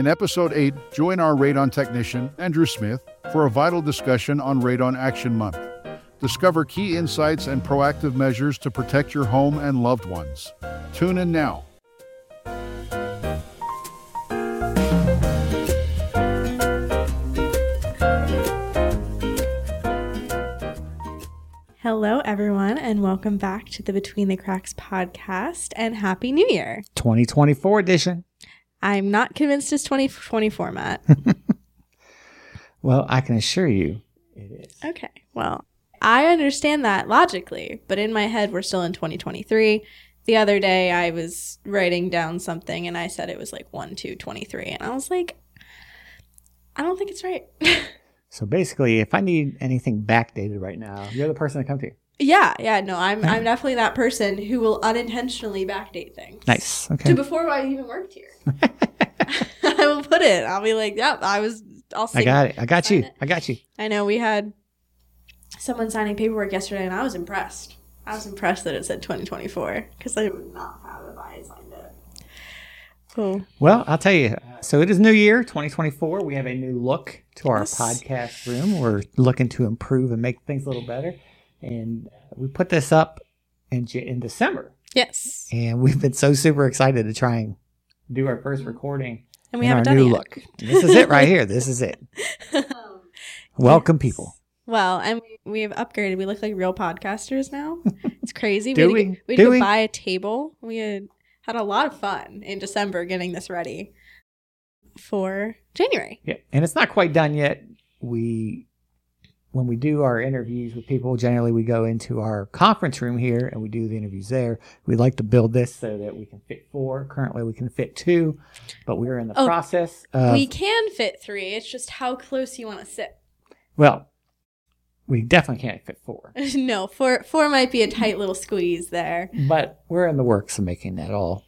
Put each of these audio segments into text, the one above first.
In episode 8, join our radon technician, Andrew Smith, for a vital discussion on Radon Action Month. Discover key insights and proactive measures to protect your home and loved ones. Tune in now. Hello, everyone, and welcome back to the Between the Cracks podcast and Happy New Year. 2024 edition. I'm not convinced it's 2024, Matt. Well, I can assure you it is. okay, well, I understand that logically, but in my head, we're still in 2023. The other day, I was writing down something and I said it was like 1 2 23, and I was like, I don't think it's right. So basically, if I need anything backdated right now, you're the person to come to. Yeah, yeah, no, I'm, I'm definitely that person who will unintentionally backdate things. Nice. Okay. To before I even worked here. I will put it. I'll be like, yep, I was. I'll I got it. I got you. It. I got you. I know we had someone signing paperwork yesterday, and I was impressed. I was impressed that it said 2024 because I would not have if I had signed it. Cool. Well, I'll tell you. So it is New Year 2024. We have a new look to our Yes. podcast room. We're looking to improve and make things a little better. And we put this up in, in December. Yes, And we've been so super excited to try and do our first recording and we haven't our done new it look. This is it right here. This is it. Welcome, Yes. people. Well, and we- have upgraded. We look like real podcasters now. It's crazy. We? had we? go- we had Do to go we? buy a table. We had had a lot of fun in December getting this ready for January. Yeah, and it's not quite done yet. We, when we do our interviews with people, generally we go into our conference room here and we do the interviews there. We like to build this so that we can fit four. Currently, we can fit two, but we're in the Oh, process of. we can fit three. It's just how close you want to sit. well, we definitely can't fit four, no, four four might be a tight little squeeze there. but we're in the works of making that all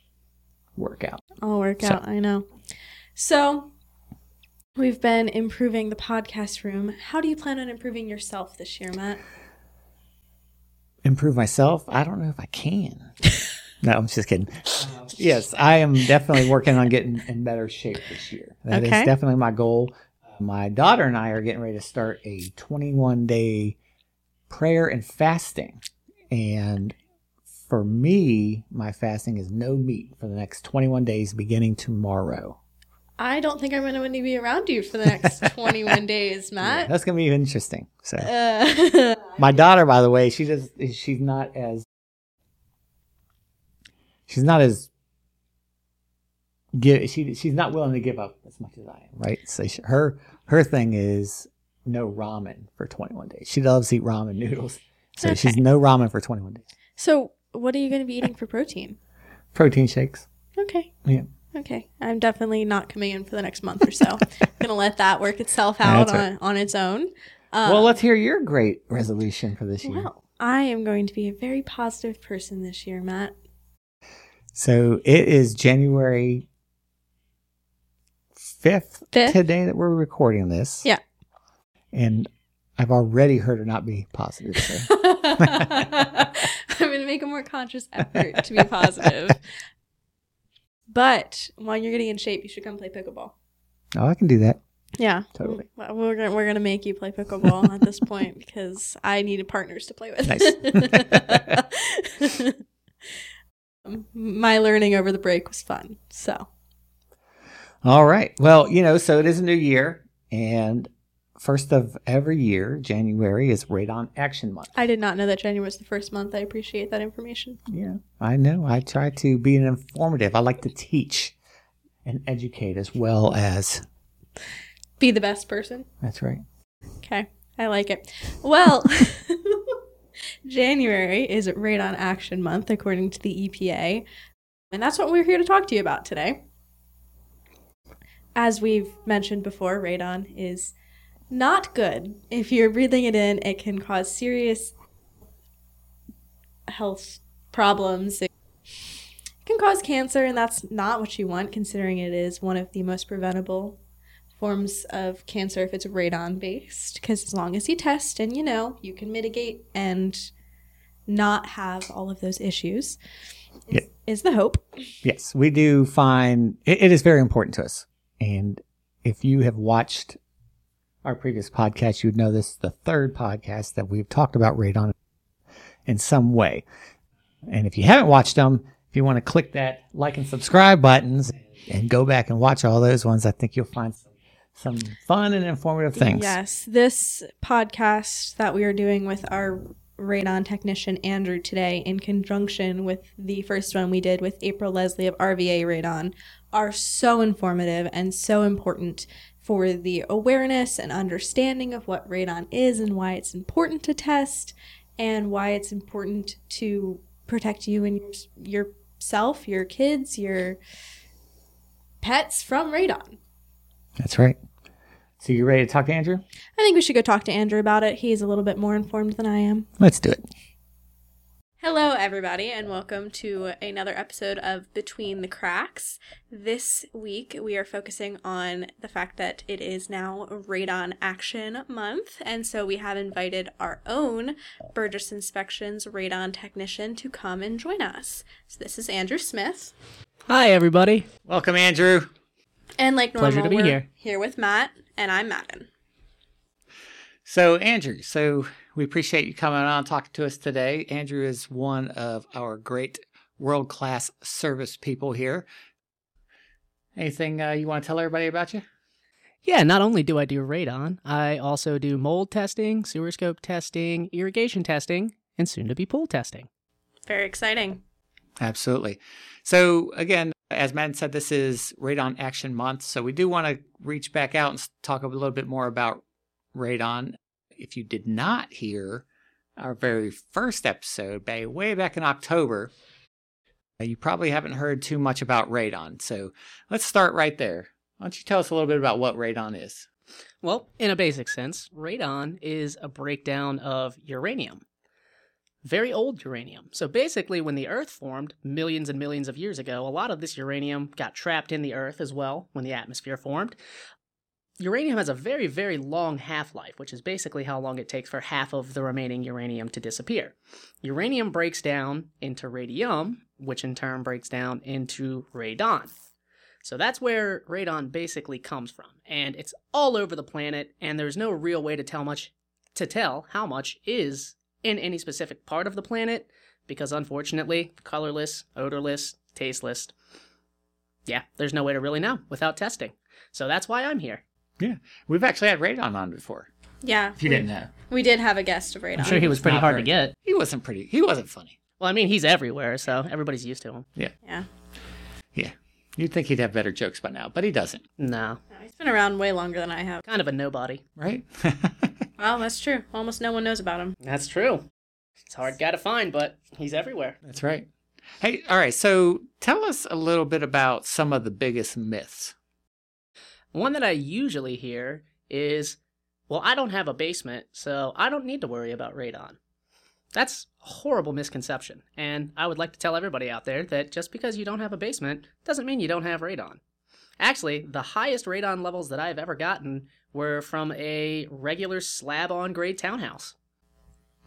work out. I'll work So- out. I know. So we've been improving the podcast room. How do you plan on improving yourself this year, Matt? Improve myself? I don't know if I can. no, I'm just kidding. yes, I am definitely working on getting in better shape this year. That is Okay. definitely my goal. My daughter and I are getting ready to start a 21 day prayer and fasting. And for me, my fasting is no meat for the next 21 days beginning tomorrow. I don't think I'm going to be around you for the next 21 days, Yeah, Matt. that's going to be interesting. So, Uh, my daughter, by the way, she does, she's not as, she's not as, give, she, she's not willing to give up as much as I am, right? So she, her, her thing is no ramen for 21 days. She loves to eat ramen noodles. So she's no ramen for 21 days. so, what are you going to be eating for protein? Protein shakes. Okay. Yeah. Okay. I'm definitely not coming in for the next month or so. I'm going to let that work itself out That's on, right. on its own. Uh, well, let's hear your great resolution for this year. well, I am going to be a very positive person this year, Matt. So it is January 5th, Fifth. today that we're recording this. Yeah. And I've already heard her not be positive. So. I'm going to make a more conscious effort to be positive. But while you're getting in shape, you should come play pickleball. oh, I can do that. Yeah, Totally. We're gonna, we're gonna make you play pickleball at this point because I needed partners to play with. Nice. Um, My learning over the break was fun. So All right. Well, you know, so it is a new year. And first of every year, January is Radon Action Month. I did not know that January was the first month. I appreciate that information. Yeah, I know. I try to be an informative. I like to teach and educate as well as. Be the best person. That's right. Okay, I like it. Well, January is Radon Action Month, according to the EPA, and that's what we're here to talk to you about today. As we've mentioned before, radon is not good. If you're breathing it in, it can cause serious health problems. It can cause cancer, and that's not what you want, considering it is one of the most preventable forms of cancer if it's radon based. Because as long as you test and you know, you can mitigate and not have all of those issues, is, Yeah. is the hope. Yes, we do find it, it is very important to us. And if you have watched our previous podcast, you would know this is the third podcast that we've talked about radon in some way. And if you haven't watched them, if you want to click that like and subscribe buttons and go back and watch all those ones, I think you'll find some, some fun and informative things. Yes, this podcast that we are doing with our radon technician Andrew today, in conjunction with the first one we did with April Leslie of RVA Radon, are so informative and so important for the awareness and understanding of what radon is and why it's important to test and why it's important to protect you and your, yourself, your kids, your pets from radon. That's right. So you ready to talk to Andrew? I think we should go talk to Andrew about it. He's a little bit more informed than I am. Let's do it. Hello, everybody, and welcome to another episode of Between the Cracks. This week, we are focusing on the fact that it is now Radon Action Month, and so we have invited our own Burgess Inspections radon technician to come and join us. So, this is Andrew Smith. Hi, everybody. Welcome, Andrew. And like normal, Pleasure to be we're here. here with Matt, and I'm Madden. So, Andrew, so we appreciate you coming on talking to us today. Andrew is one of our great world class service people here. Anything uh, you want to tell everybody about you? Yeah, not only do I do radon, I also do mold testing, sewer scope testing, irrigation testing, and soon to be pool testing. Very exciting. Absolutely. So, again, as Matt said, this is Radon Action Month. So, we do want to reach back out and talk a little bit more about radon. If you did not hear our very first episode, way back in October, uh, you probably haven't heard too much about radon. So, let's start right there. Why don't you tell us a little bit about what radon is? Well, in a basic sense, radon is a breakdown of uranium. Very old uranium. So basically, when the Earth formed millions and millions of years ago, a lot of this uranium got trapped in the Earth as well when the atmosphere formed. Uranium has a very, very long half life, which is basically how long it takes for half of the remaining uranium to disappear. Uranium breaks down into radium, which in turn breaks down into radon. So that's where radon basically comes from, and it's all over the planet, and there's no real way to tell much to tell how much is in any specific part of the planet because unfortunately, colorless, odorless, tasteless. Yeah, there's no way to really know without testing. So that's why I'm here. Yeah, we've actually had radon on before. Yeah. If you we, didn't know, we did have a guest of radon. I'm sure he was pretty hard very- to get. he wasn't pretty. He wasn't funny. Well, I mean, he's everywhere, so everybody's used to him. Yeah. Yeah. Yeah. You'd think he'd have better jokes by now, but he doesn't, No, No, he's been around way longer than I have. kind of a nobody. right? Well, that's true. Almost no one knows about him. That's true. It's hard guy to find, but he's everywhere. That's right. Hey, all right. So tell us a little bit about some of the biggest myths. One that I usually hear is, well, I don't have a basement, so I don't need to worry about radon. That's a horrible misconception, and I would like to tell everybody out there that just because you don't have a basement doesn't mean you don't have radon. Actually, the highest radon levels that I've ever gotten were from a regular slab on grade townhouse.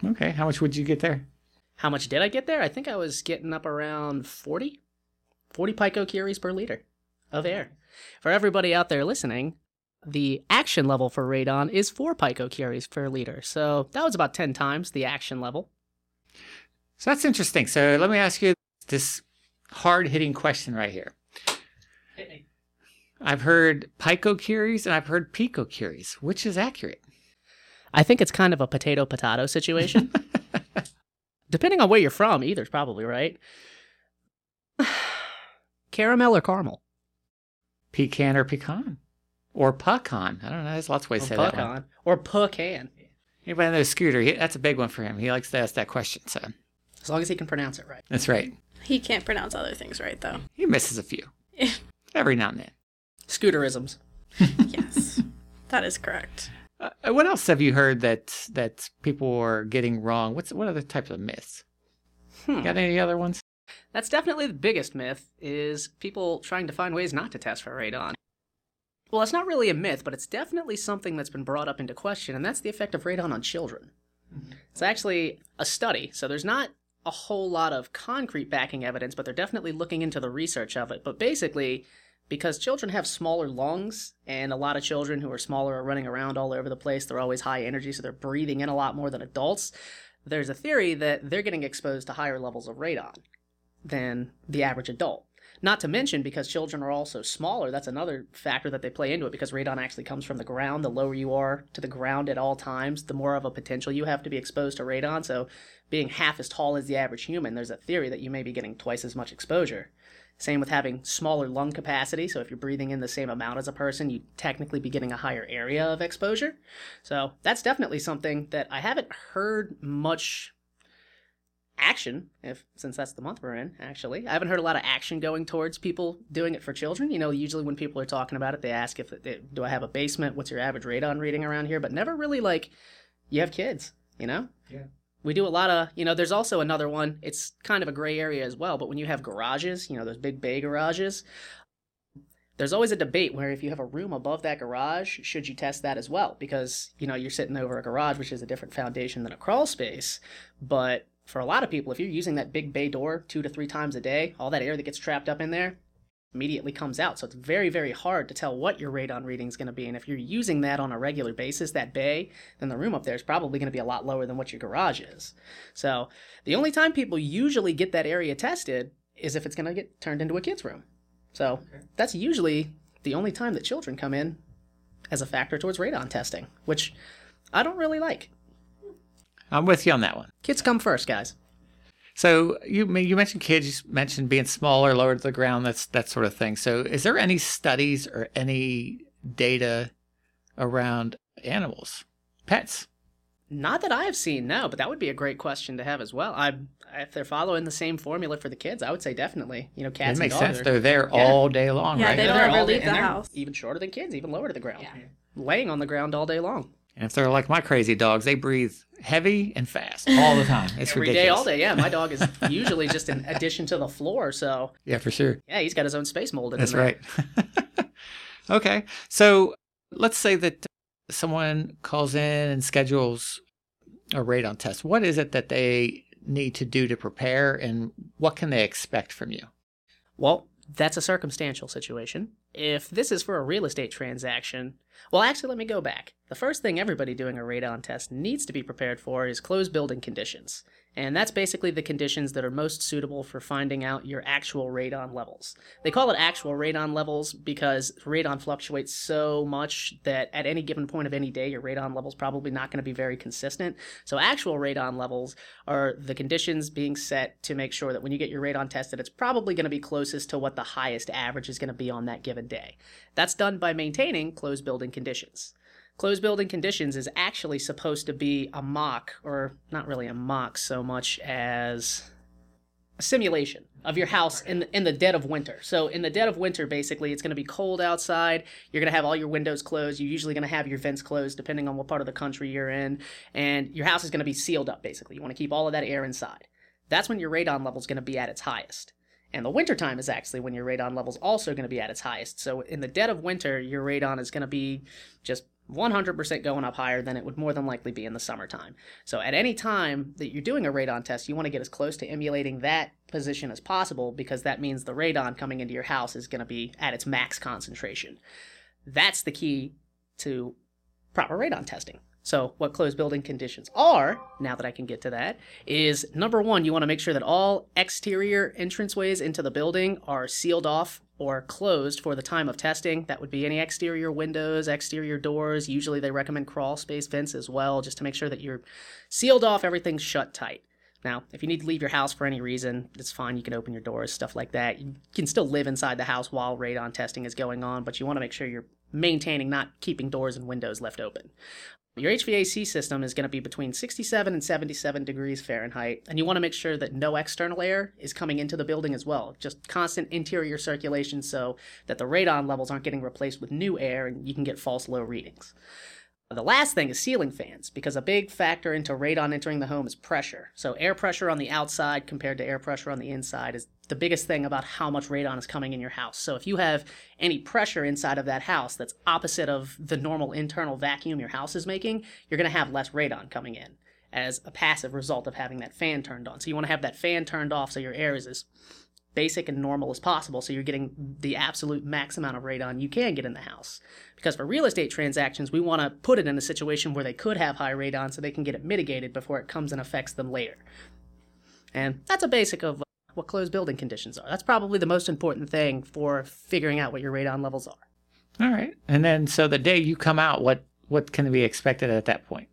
Okay. How much would you get there? How much did I get there? I think I was getting up around 40, 40 picocuries per liter of air. For everybody out there listening, the action level for radon is 4 picocuries per liter. So that was about 10 times the action level. So that's interesting. So let me ask you this hard hitting question right here. I've heard picocuries and I've heard picocuries. Which is accurate? I think it's kind of a potato potato situation. Depending on where you're from, either's probably right. Caramel or caramel? Pecan or pecan? Or pecan? I don't know. There's lots of ways to say that. One. pecan. Or pecan. Anybody know Scooter? He, that's a big one for him. He likes to ask that question. So As long as he can pronounce it right. that's right. He can't pronounce other things right, though. He misses a few every now and then. Scooterisms. yes, that is correct. Uh, what else have you heard that that people are getting wrong? What's what other types of myths? Hmm. Got any other ones? That's definitely the biggest myth is people trying to find ways not to test for radon. Well, it's not really a myth, but it's definitely something that's been brought up into question, and that's the effect of radon on children. It's actually a study, so there's not a whole lot of concrete backing evidence, but they're definitely looking into the research of it. But basically, because children have smaller lungs, and a lot of children who are smaller are running around all over the place. They're always high energy, so they're breathing in a lot more than adults. There's a theory that they're getting exposed to higher levels of radon than the average adult. Not to mention, because children are also smaller, that's another factor that they play into it because radon actually comes from the ground. The lower you are to the ground at all times, the more of a potential you have to be exposed to radon. So, being half as tall as the average human, there's a theory that you may be getting twice as much exposure. Same with having smaller lung capacity. So, if you're breathing in the same amount as a person, you technically be getting a higher area of exposure. So, that's definitely something that I haven't heard much action if since that's the month we're in actually. I haven't heard a lot of action going towards people doing it for children. You know usually when people are talking about it they ask if they, do i have a basement? What's your average radon reading around here? But never really like you have kids you know? Yeah. we do a lot of you know there's also another one. It's kind of a gray area as well but when you have garages you know those big bay garages there's always a debate where if you have a room above that garage should you test that as well? Because you know you're sitting over a garage which is a different foundation than a crawl space but for a lot of people, if you're using that big bay door two to three times a day, all that air that gets trapped up in there immediately comes out. So it's very, very hard to tell what your radon reading is going to be. And if you're using that on a regular basis, that bay, then the room up there is probably going to be a lot lower than what your garage is. So the only time people usually get that area tested is if it's going to get turned into a kid's room. So that's usually the only time that children come in as a factor towards radon testing, which I don't really like. I'm with you on that one. Kids come first, guys. So you you mentioned kids, you mentioned being smaller, lower to the ground, that's that sort of thing. So is there any studies or any data around animals, pets? Not that I have seen, no, but that would be a great question to have as well. I, if they're following the same formula for the kids, I would say definitely. You know, cats it makes and dogs sense. are- They're there Yeah. all day long, Yeah, right? they they're don't ever leave the house. Even shorter than kids, even lower to the ground, Yeah. laying on the ground all day long, And if they're like my crazy dogs, they breathe heavy and fast all the time. It's every day, ridiculous. all day. Yeah, my dog is usually just an addition to the floor, so Yeah, for sure. yeah, he's got his own space molded. That's in there. right. okay. So let's say that someone calls in and schedules a radon test. What is it that they need to do to prepare and what can they expect from you? Well, that's a circumstantial situation. If this is for a real estate transaction, well, actually, let me go back. The first thing everybody doing a radon test needs to be prepared for is closed building conditions. And that's basically the conditions that are most suitable for finding out your actual radon levels. They call it actual radon levels because radon fluctuates so much that at any given point of any day, your radon level's probably not going to be very consistent. So, actual radon levels are the conditions being set to make sure that when you get your radon tested, it's probably going to be closest to what the highest average is going to be on that given day. That's done by maintaining closed building conditions. Closed building conditions is actually supposed to be a mock, or not really a mock so much as a simulation of your house in the, in the dead of winter. So in the dead of winter, basically, it's going to be cold outside. You're going to have all your windows closed. You're usually going to have your vents closed, depending on what part of the country you're in, and your house is going to be sealed up. Basically, you want to keep all of that air inside. That's when your radon level is going to be at its highest. And the wintertime is actually when your radon level is also going to be at its highest. So in the dead of winter, your radon is going to be just 100% going up higher than it would more than likely be in the summertime. So at any time that you're doing a radon test, you want to get as close to emulating that position as possible because that means the radon coming into your house is going to be at its max concentration. That's the key to proper radon testing. So, what closed building conditions are, now that I can get to that, is number one, you want to make sure that all exterior entranceways into the building are sealed off or closed for the time of testing. That would be any exterior windows, exterior doors. Usually, they recommend crawl space vents as well, just to make sure that you're sealed off, everything's shut tight. Now, if you need to leave your house for any reason, it's fine. You can open your doors, stuff like that. You can still live inside the house while radon testing is going on, but you want to make sure you're maintaining, not keeping doors and windows left open. Your HVAC system is going to be between 67 and 77 degrees Fahrenheit, and you want to make sure that no external air is coming into the building as well. Just constant interior circulation so that the radon levels aren't getting replaced with new air and you can get false low readings. The last thing is ceiling fans, because a big factor into radon entering the home is pressure. So, air pressure on the outside compared to air pressure on the inside is the biggest thing about how much radon is coming in your house. So, if you have any pressure inside of that house that's opposite of the normal internal vacuum your house is making, you're going to have less radon coming in as a passive result of having that fan turned on. So, you want to have that fan turned off so your air is as basic and normal as possible so you're getting the absolute max amount of radon you can get in the house. Because for real estate transactions, we want to put it in a situation where they could have high radon so they can get it mitigated before it comes and affects them later. And that's a basic of uh, what closed building conditions are. That's probably the most important thing for figuring out what your radon levels are. All right. And then so the day you come out, what what can be expected at that point?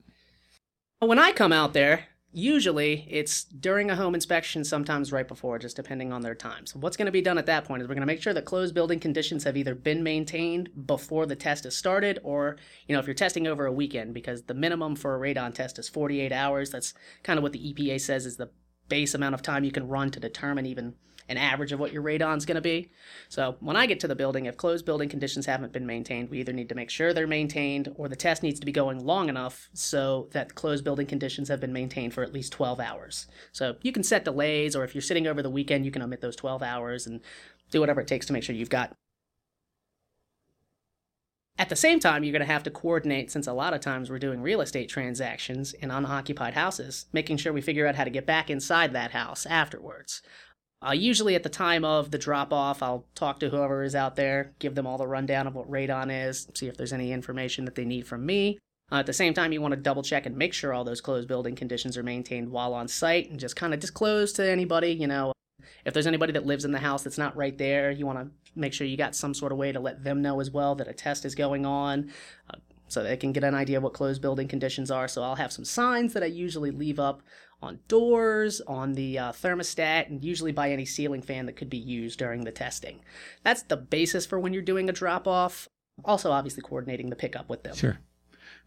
When I come out there, usually it's during a home inspection, sometimes right before, just depending on their time. So what's going to be done at that point is we're going to make sure that closed building conditions have either been maintained before the test is started, or you know if you're testing over a weekend, because the minimum for a radon test is 48 hours. That's kind of what the EPA says is the base amount of time you can run to determine even an average of what your radon's going to be. So when I get to the building, if closed building conditions haven't been maintained, we either need to make sure they're maintained or the test needs to be going long enough so that closed building conditions have been maintained for at least 12 hours. So you can set delays, or if you're sitting over the weekend, you can omit those 12 hours and do whatever it takes to make sure you've got. At the same time, you're going to have to coordinate, since a lot of times we're doing real estate transactions in unoccupied houses, making sure we figure out how to get back inside that house afterwards. Uh, usually at the time of the drop off, I'll talk to whoever is out there, give them all the rundown of what radon is, see if there's any information that they need from me. Uh, at the same time, you want to double check and make sure all those closed building conditions are maintained while on site and just kind of disclose to anybody, you know, if there's anybody that lives in the house that's not right there, you want to make sure you got some sort of way to let them know as well that a test is going on. Uh, so they can get an idea of what closed building conditions are. So I'll have some signs that I usually leave up on doors, on the uh, thermostat, and usually by any ceiling fan that could be used during the testing. That's the basis for when you're doing a drop off. Also, obviously, coordinating the pickup with them. Sure.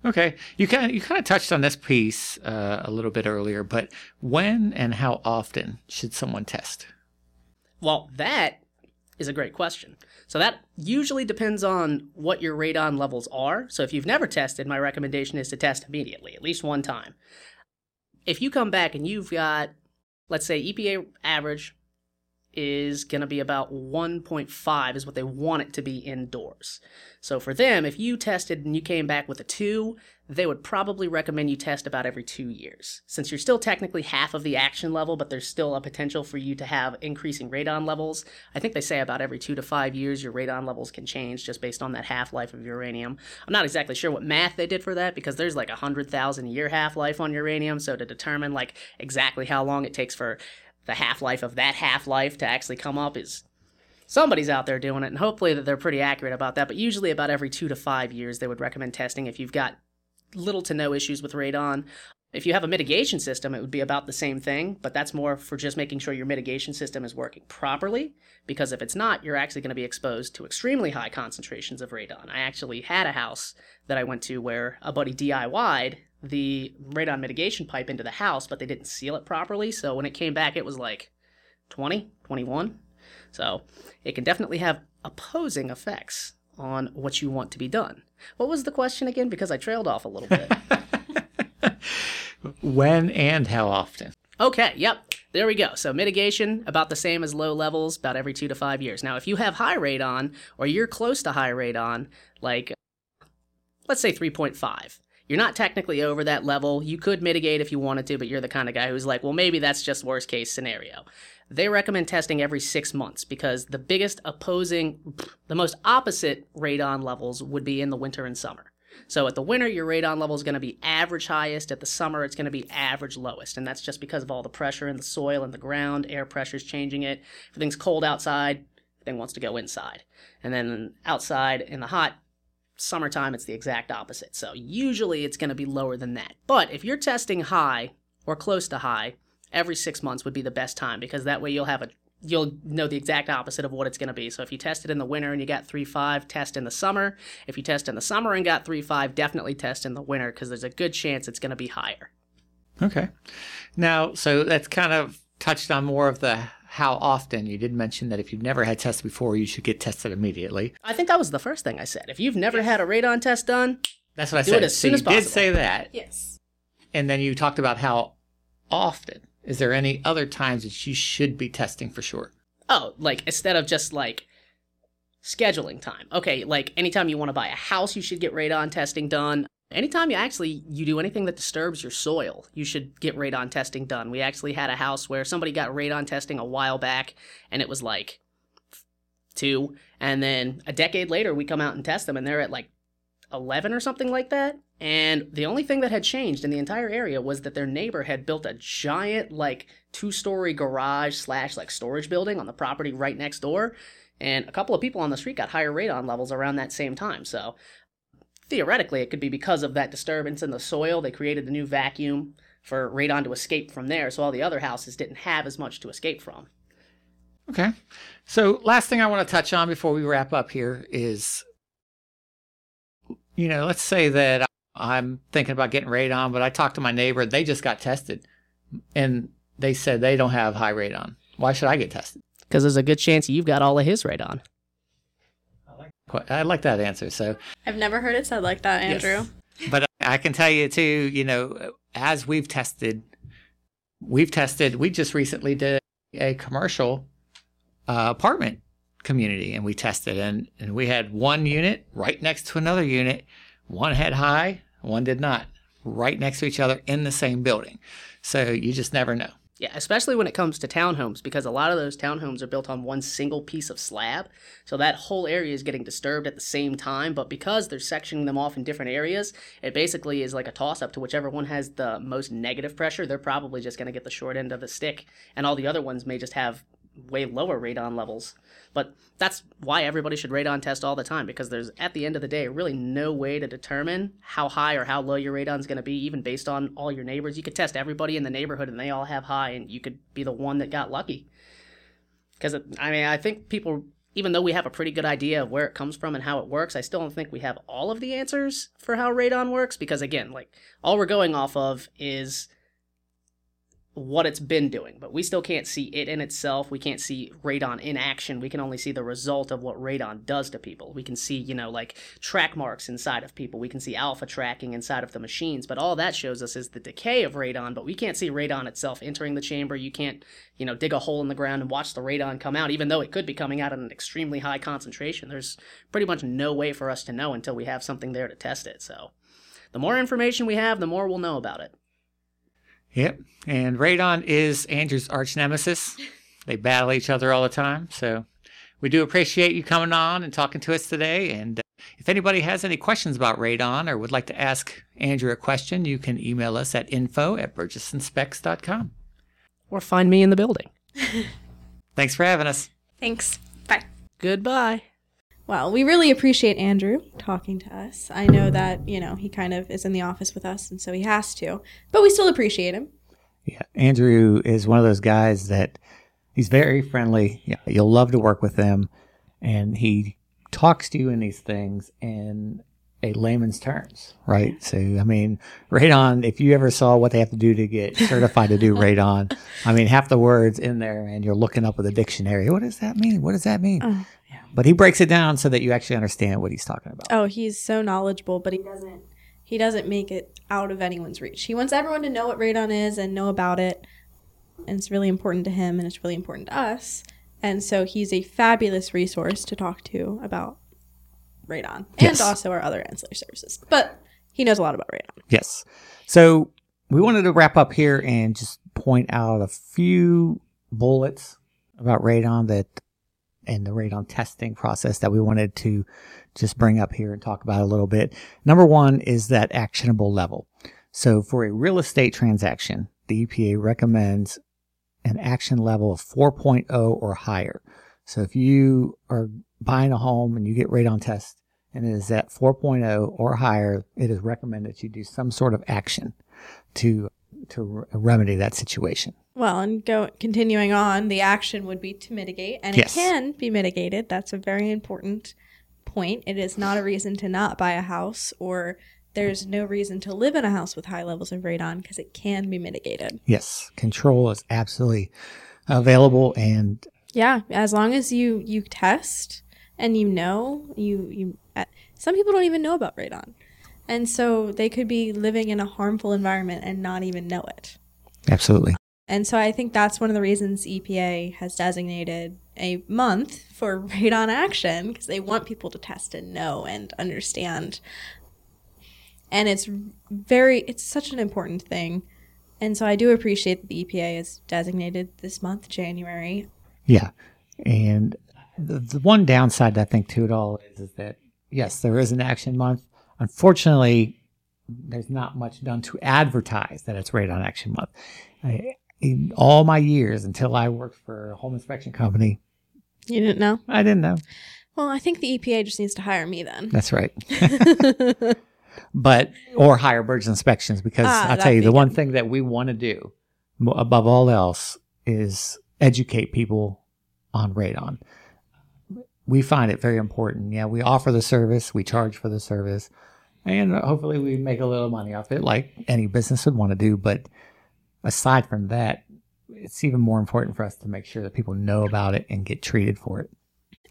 Okay, you kind of you kind of touched on this piece uh, a little bit earlier, but when and how often should someone test? Well, that is a great question. So that usually depends on what your radon levels are. So if you've never tested, my recommendation is to test immediately, at least one time if you come back and you've got, let's say, EPA average is going to be about 1.5 is what they want it to be indoors. So for them, if you tested and you came back with a 2, they would probably recommend you test about every 2 years. Since you're still technically half of the action level, but there's still a potential for you to have increasing radon levels. I think they say about every 2 to 5 years your radon levels can change just based on that half-life of uranium. I'm not exactly sure what math they did for that because there's like a 100,000 year half-life on uranium, so to determine like exactly how long it takes for the half life of that half life to actually come up is somebody's out there doing it, and hopefully that they're pretty accurate about that. But usually, about every two to five years, they would recommend testing if you've got little to no issues with radon. If you have a mitigation system, it would be about the same thing, but that's more for just making sure your mitigation system is working properly. Because if it's not, you're actually going to be exposed to extremely high concentrations of radon. I actually had a house that I went to where a buddy DIY'd the radon mitigation pipe into the house, but they didn't seal it properly. So when it came back, it was like 20, 21. So it can definitely have opposing effects on what you want to be done. What was the question again? Because I trailed off a little bit. when and how often? Okay, yep. There we go. So mitigation about the same as low levels, about every two to five years. Now, if you have high radon or you're close to high radon, like let's say 3.5, you're not technically over that level. You could mitigate if you wanted to, but you're the kind of guy who's like, well, maybe that's just worst case scenario. They recommend testing every six months because the biggest opposing, the most opposite radon levels would be in the winter and summer. So at the winter, your radon level is going to be average highest. At the summer, it's going to be average lowest. And that's just because of all the pressure in the soil and the ground. Air pressure is changing it. If everything's cold outside, everything wants to go inside. And then outside in the hot, Summertime, it's the exact opposite. So usually it's going to be lower than that. But if you're testing high or close to high, every six months would be the best time because that way you'll have a you'll know the exact opposite of what it's going to be. So if you tested in the winter and you got 3.5, test in the summer. If you test in the summer and got 3.5, definitely test in the winter because there's a good chance it's going to be higher. Okay. Now, so that's kind of touched on more of the how often. You did mention that if you've never had tests before, you should get tested immediately. I think that was the first thing I said. If you've never yes. had a radon test done, that's what I do said. It as soon so as you possible. did say that. Yes. And then you talked about how often. Is there any other times that you should be testing for sure? Oh, like instead of just like scheduling time. Okay, like anytime you want to buy a house, you should get radon testing done anytime you actually you do anything that disturbs your soil, you should get radon testing done. We actually had a house where somebody got radon testing a while back, and it was like two, and then a decade later we come out and test them, and they're at like eleven or something like that. And the only thing that had changed in the entire area was that their neighbor had built a giant like two-story garage slash like storage building on the property right next door. And a couple of people on the street got higher radon levels around that same time. So theoretically, it could be because of that disturbance in the soil. They created a new vacuum for radon to escape from there, so all the other houses didn't have as much to escape from. Okay. So, last thing I want to touch on before we wrap up here is you know, let's say that I'm thinking about getting radon, but I talked to my neighbor, they just got tested and they said they don't have high radon. Why should I get tested? Because there's a good chance you've got all of his radon. Quite- I like that answer. So, I've never heard it said like that, Yes. Andrew. but I can tell you too, you know, as we've tested, we've tested, we just recently did a commercial uh, apartment community and we tested and, and we had one unit right next to another unit. One had high, one did not, right next to each other in the same building. So you just never know. Yeah, especially when it comes to townhomes, because a lot of those townhomes are built on one single piece of slab. So that whole area is getting disturbed at the same time. But because they're sectioning them off in different areas, it basically is like a toss up to whichever one has the most negative pressure. They're probably just going to get the short end of the stick. And all the other ones may just have way lower radon levels. But that's why everybody should radon test all the time because there's, at the end of the day, really no way to determine how high or how low your radon's going to be, even based on all your neighbors. You could test everybody in the neighborhood and they all have high, and you could be the one that got lucky. Because, I mean, I think people, even though we have a pretty good idea of where it comes from and how it works, I still don't think we have all of the answers for how radon works because, again, like, all we're going off of is what it's been doing, but we still can't see it in itself. We can't see radon in action. We can only see the result of what radon does to people. We can see, you know, like track marks inside of people. We can see alpha tracking inside of the machines, but all that shows us is the decay of radon, but we can't see radon itself entering the chamber. You can't, you know, dig a hole in the ground and watch the radon come out, even though it could be coming out at an extremely high concentration. There's pretty much no way for us to know until we have something there to test it. So the more information we have, the more we'll know about it. Yep. And radon is Andrew's arch nemesis. They battle each other all the time. So we do appreciate you coming on and talking to us today. And uh, if anybody has any questions about radon or would like to ask Andrew a question, you can email us at info at burgessinspects.com. Or find me in the building. Thanks for having us. Thanks. Bye. Goodbye. Well, we really appreciate Andrew talking to us. I know that, you know, he kind of is in the office with us and so he has to, but we still appreciate him. Yeah, Andrew is one of those guys that he's very friendly. Yeah, you'll love to work with him, and he talks to you in these things in a layman's terms, right? So, I mean, radon. If you ever saw what they have to do to get certified to do radon, I mean, half the words in there, and you're looking up with a dictionary. What does that mean? What does that mean? Oh, But he breaks it down so that you actually understand what he's talking about. Oh, he's so knowledgeable, but he doesn't he doesn't make it out of anyone's reach. He wants everyone to know what radon is and know about it. And it's really important to him and it's really important to us. And so he's a fabulous resource to talk to about radon Yes. and also our other ancillary services. But he knows a lot about radon. Yes. So we wanted to wrap up here and just point out a few bullets about radon that and the radon testing process that we wanted to just bring up here and talk about a little bit. Number one is that actionable level. So for a real estate transaction, the EPA recommends an action level of 4.0 or higher. So if you are buying a home and you get radon test and it is at 4.0 or higher, it is recommended that you do some sort of action to to remedy that situation. Well, and go continuing on, the action would be to mitigate, and Yes. it can be mitigated. That's a very important point. It is not a reason to not buy a house, or there's no reason to live in a house with high levels of radon because it can be mitigated. Yes, control is absolutely available and Yeah, as long as you you test and you know you you. Uh, some people don't even know about radon, and so they could be living in a harmful environment and not even know it. absolutely. And so I think that's one of the reasons EPA has designated a month for radon action because they want people to test and know and understand. and it's very it's such an important thing. And so I do appreciate that the EPA is designated this month, January. Yeah. And the, the one downside I think to it all is, is that, yes, there is an action month. Unfortunately, there's not much done to advertise that it's Radon Action Month. I, in all my years until I worked for a home inspection company, You didn't know? I didn't know. Well, I think the EPA just needs to hire me then. That's right. but or hire Burgess Inspections because Ah, I'll tell you the one thing that we want to do above all else is educate people on radon. We find it very important. Yeah, we offer the service, we charge for the service, and hopefully we make a little money off it, like any business would want to do. But aside from that, it's even more important for us to make sure that people know about it and get treated for it.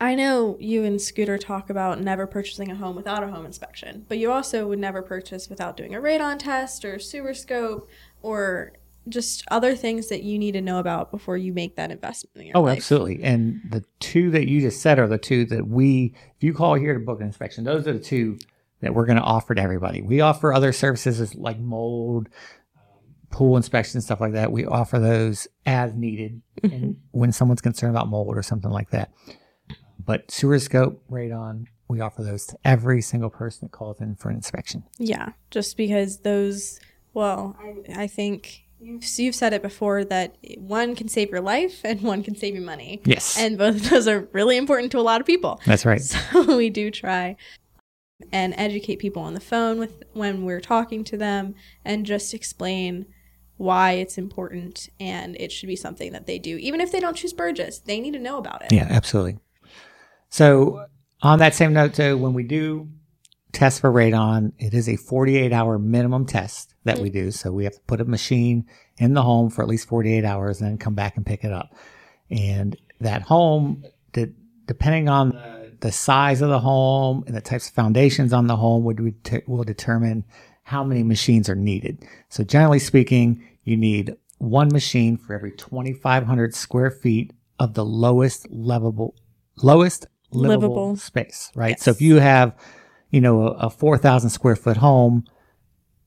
I know you and Scooter talk about never purchasing a home without a home inspection, but you also would never purchase without doing a radon test or sewer scope or just other things that you need to know about before you make that investment in Oh, life. absolutely. And the two that you just said are the two that we, if you call here to book an inspection, those are the two that we're going to offer to everybody. We offer other services like mold, pool inspection, stuff like that. We offer those as needed mm-hmm. and when someone's concerned about mold or something like that. But sewer scope, radon, we offer those to every single person that calls in for an inspection. Yeah, just because those, well, I, I think you've, you've said it before that one can save your life and one can save you money. Yes. And both of those are really important to a lot of people. that's right. So we do try and educate people on the phone with when we're talking to them and just explain why it's important and it should be something that they do. Even if they don't choose Burgess, they need to know about it. Yeah, absolutely. So, on that same note, too, when we do test for radon, it is a 48 hour minimum test that we do. So, we have to put a machine in the home for at least 48 hours and then come back and pick it up. And that home, de- depending on the, size of the home and the types of foundations on the home, would t- will determine how many machines are needed. So, generally speaking, you need one machine for every 2,500 square feet of the lowest livable, lowest livable, Livable. space, right? So, if you have, you know, a, a 4,000 square foot home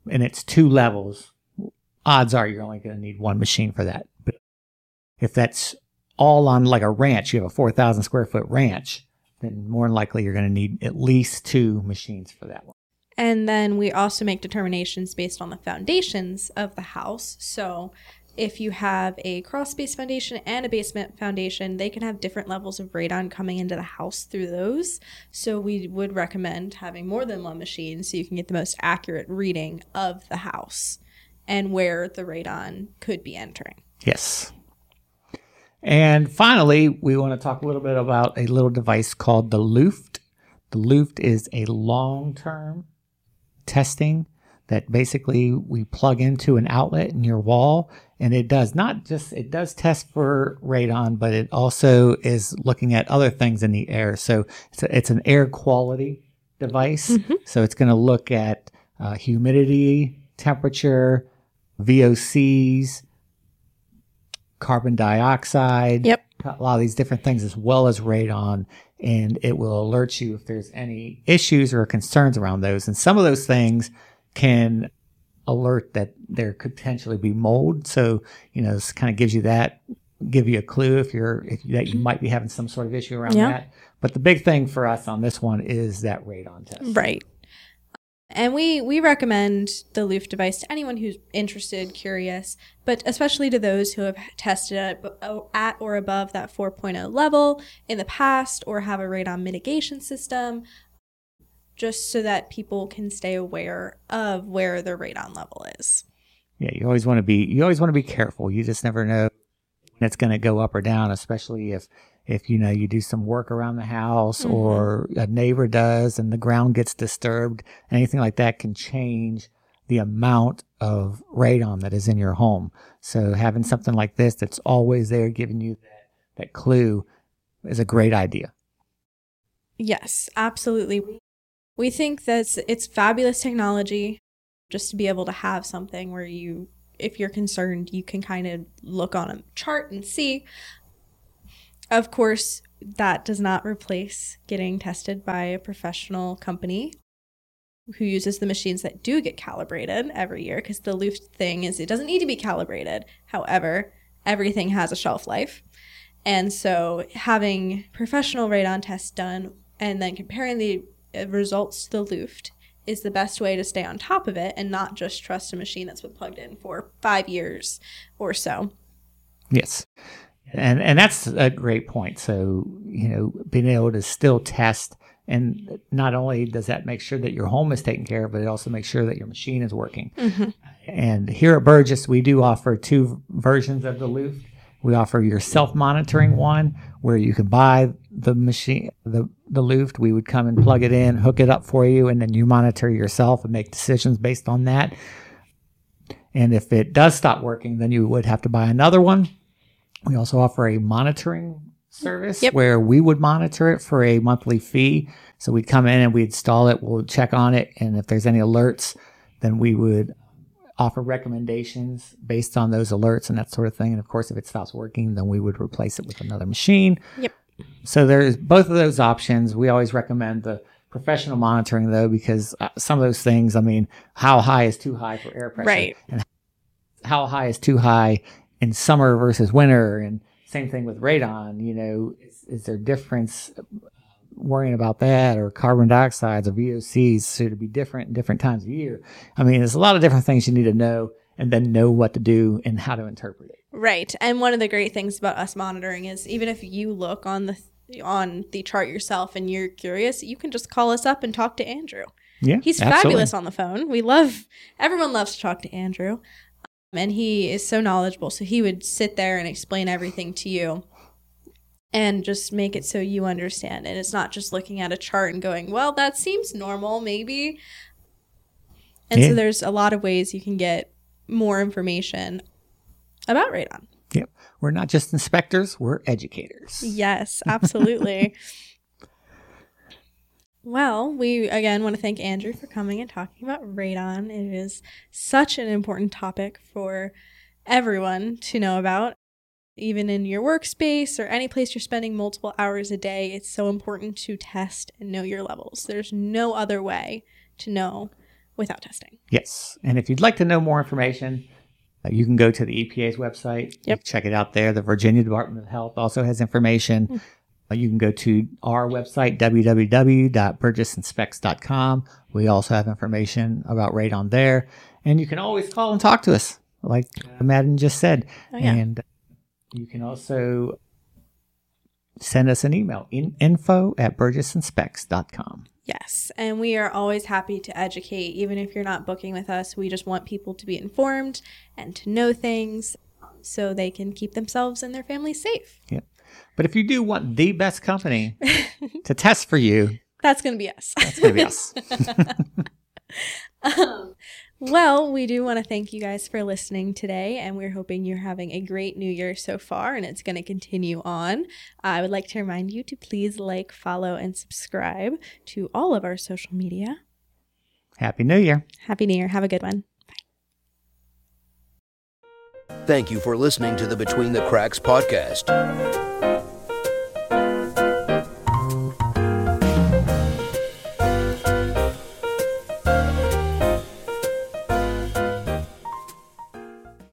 and it's two levels, odds are you're only going to need one machine for that. But if that's all on like a ranch, you have a 4,000 square foot ranch, then more than likely you're going to need at least two machines for that one. And then we also make determinations based on the foundations of the house. So if you have a crawl space foundation and a basement foundation, they can have different levels of radon coming into the house through those. So we would recommend having more than one machine so you can get the most accurate reading of the house and where the radon could be entering. Yes. And finally, we want to talk a little bit about a little device called the Luft. The Luft is a long term testing that basically we plug into an outlet in your wall and it does not just it does test for radon but it also is looking at other things in the air. So it's, a, it's an air quality device. So it's going to look at uh, humidity temperature vocs carbon dioxide Yep. A lot of these different things as well as radon and it will alert you if there's any issues or concerns around those. And some of those things can alert that there could potentially be mold. So you know this kind of gives you that give you a clue if you're if that you mm-hmm. might be having some sort of issue around Yeah. that. But the big thing for us on this one is that radon test. Right. And we we recommend the Luft device to anyone who's interested, curious, but especially to those who have tested at, uh, at or above that 4.0 level in the past or have a radon mitigation system, just so that people can stay aware of where their radon level is. yeah you always want to be you always want to be careful you just never know it's going to go up or down especially if if you know you do some work around the house Mhm. or a neighbor does and the ground gets disturbed anything like that can change the amount of radon that is in your home so having something like this that's always there giving you that, that clue is a great idea Yes, absolutely. We think that it's fabulous technology just to be able to have something where you, if you're concerned, you can kind of look on a chart and see. Of course, that does not replace getting tested by a professional company. who uses the machines that do get calibrated every year because the Luft thing is it doesn't need to be calibrated. However, everything has a shelf life. And so having professional radon tests done and then comparing the uh, results to the Luft is the best way to stay on top of it and not just trust a machine that's been plugged in for five years or so. Yes. And and that's a great point. So, you know, being able to still test and not only does that make sure that your home is taken care of, but it also makes sure that your machine is working. Mm-hmm. And here at Burgess, we do offer two versions of the Luft. We offer your self-monitoring one where you can buy the machine, the, the Luft. We would come and plug it in, hook it up for you, and then you monitor yourself and make decisions based on that. And if it does stop working, then you would have to buy another one. We also offer a monitoring service Yep. where we would monitor it for a monthly fee. So we'd come in and we'd install it, we'll check on it, and if there's any alerts, then we would offer recommendations based on those alerts and that sort of thing. And of course, if it stops working, then we would replace it with another machine. Yep. So there's both of those options. We always recommend the professional monitoring though, because uh, some of those things, I mean, how high is too high for air pressure? Right. And how high is too high in summer versus winter? And same thing with radon, you know, is, is there difference uh, worrying about that or carbon dioxides or VOCs should it be different in different times of year? I mean, there's a lot of different things you need to know and then know what to do and how to interpret it. Right. And one of the great things about us monitoring is even if you look on the on the chart yourself and you're curious, you can just call us up and talk to Andrew. Yeah. He's absolutely. fabulous on the phone. We love everyone loves to talk to Andrew. And he is so knowledgeable. So he would sit there and explain everything to you and just make it so you understand. And it's not just looking at a chart and going, well, that seems normal, maybe. And Yeah. so there's a lot of ways you can get more information about radon. Yep. We're not just inspectors, we're educators. Yes, absolutely. well, we again want to thank Andrew for coming and talking about radon. It is such an important topic for everyone to know about. Even in your workspace or any place you're spending multiple hours a day, it's so important to test and know your levels. There's no other way to know without testing. Yes. And if you'd like to know more information, uh, you can go to the EPA's website. Yep. check it out there. The Virginia Department of Health also has information. Uh, you can go to our website, www.burgessinspects.com. We also have information about radon there. And you can always call and talk to us, like uh, Madden just said. Oh, yeah. And you can also send us an email, in info at burgessinspects.com. Yes, and we are always happy to educate, even if you're not booking with us. We just want people to be informed and to know things so they can keep themselves and their families safe. Yep. But if you do want the best company to test for you, That's going to be us. it's going to be us. um, well, we do want to thank you guys for listening today, and we're hoping you're having a great new year so far, and it's going to continue on. I would like to remind you to please like, follow, and subscribe to all of our social media. Happy New Year. Happy New Year. Have a good one. Thank you for listening to the Between the Cracks podcast.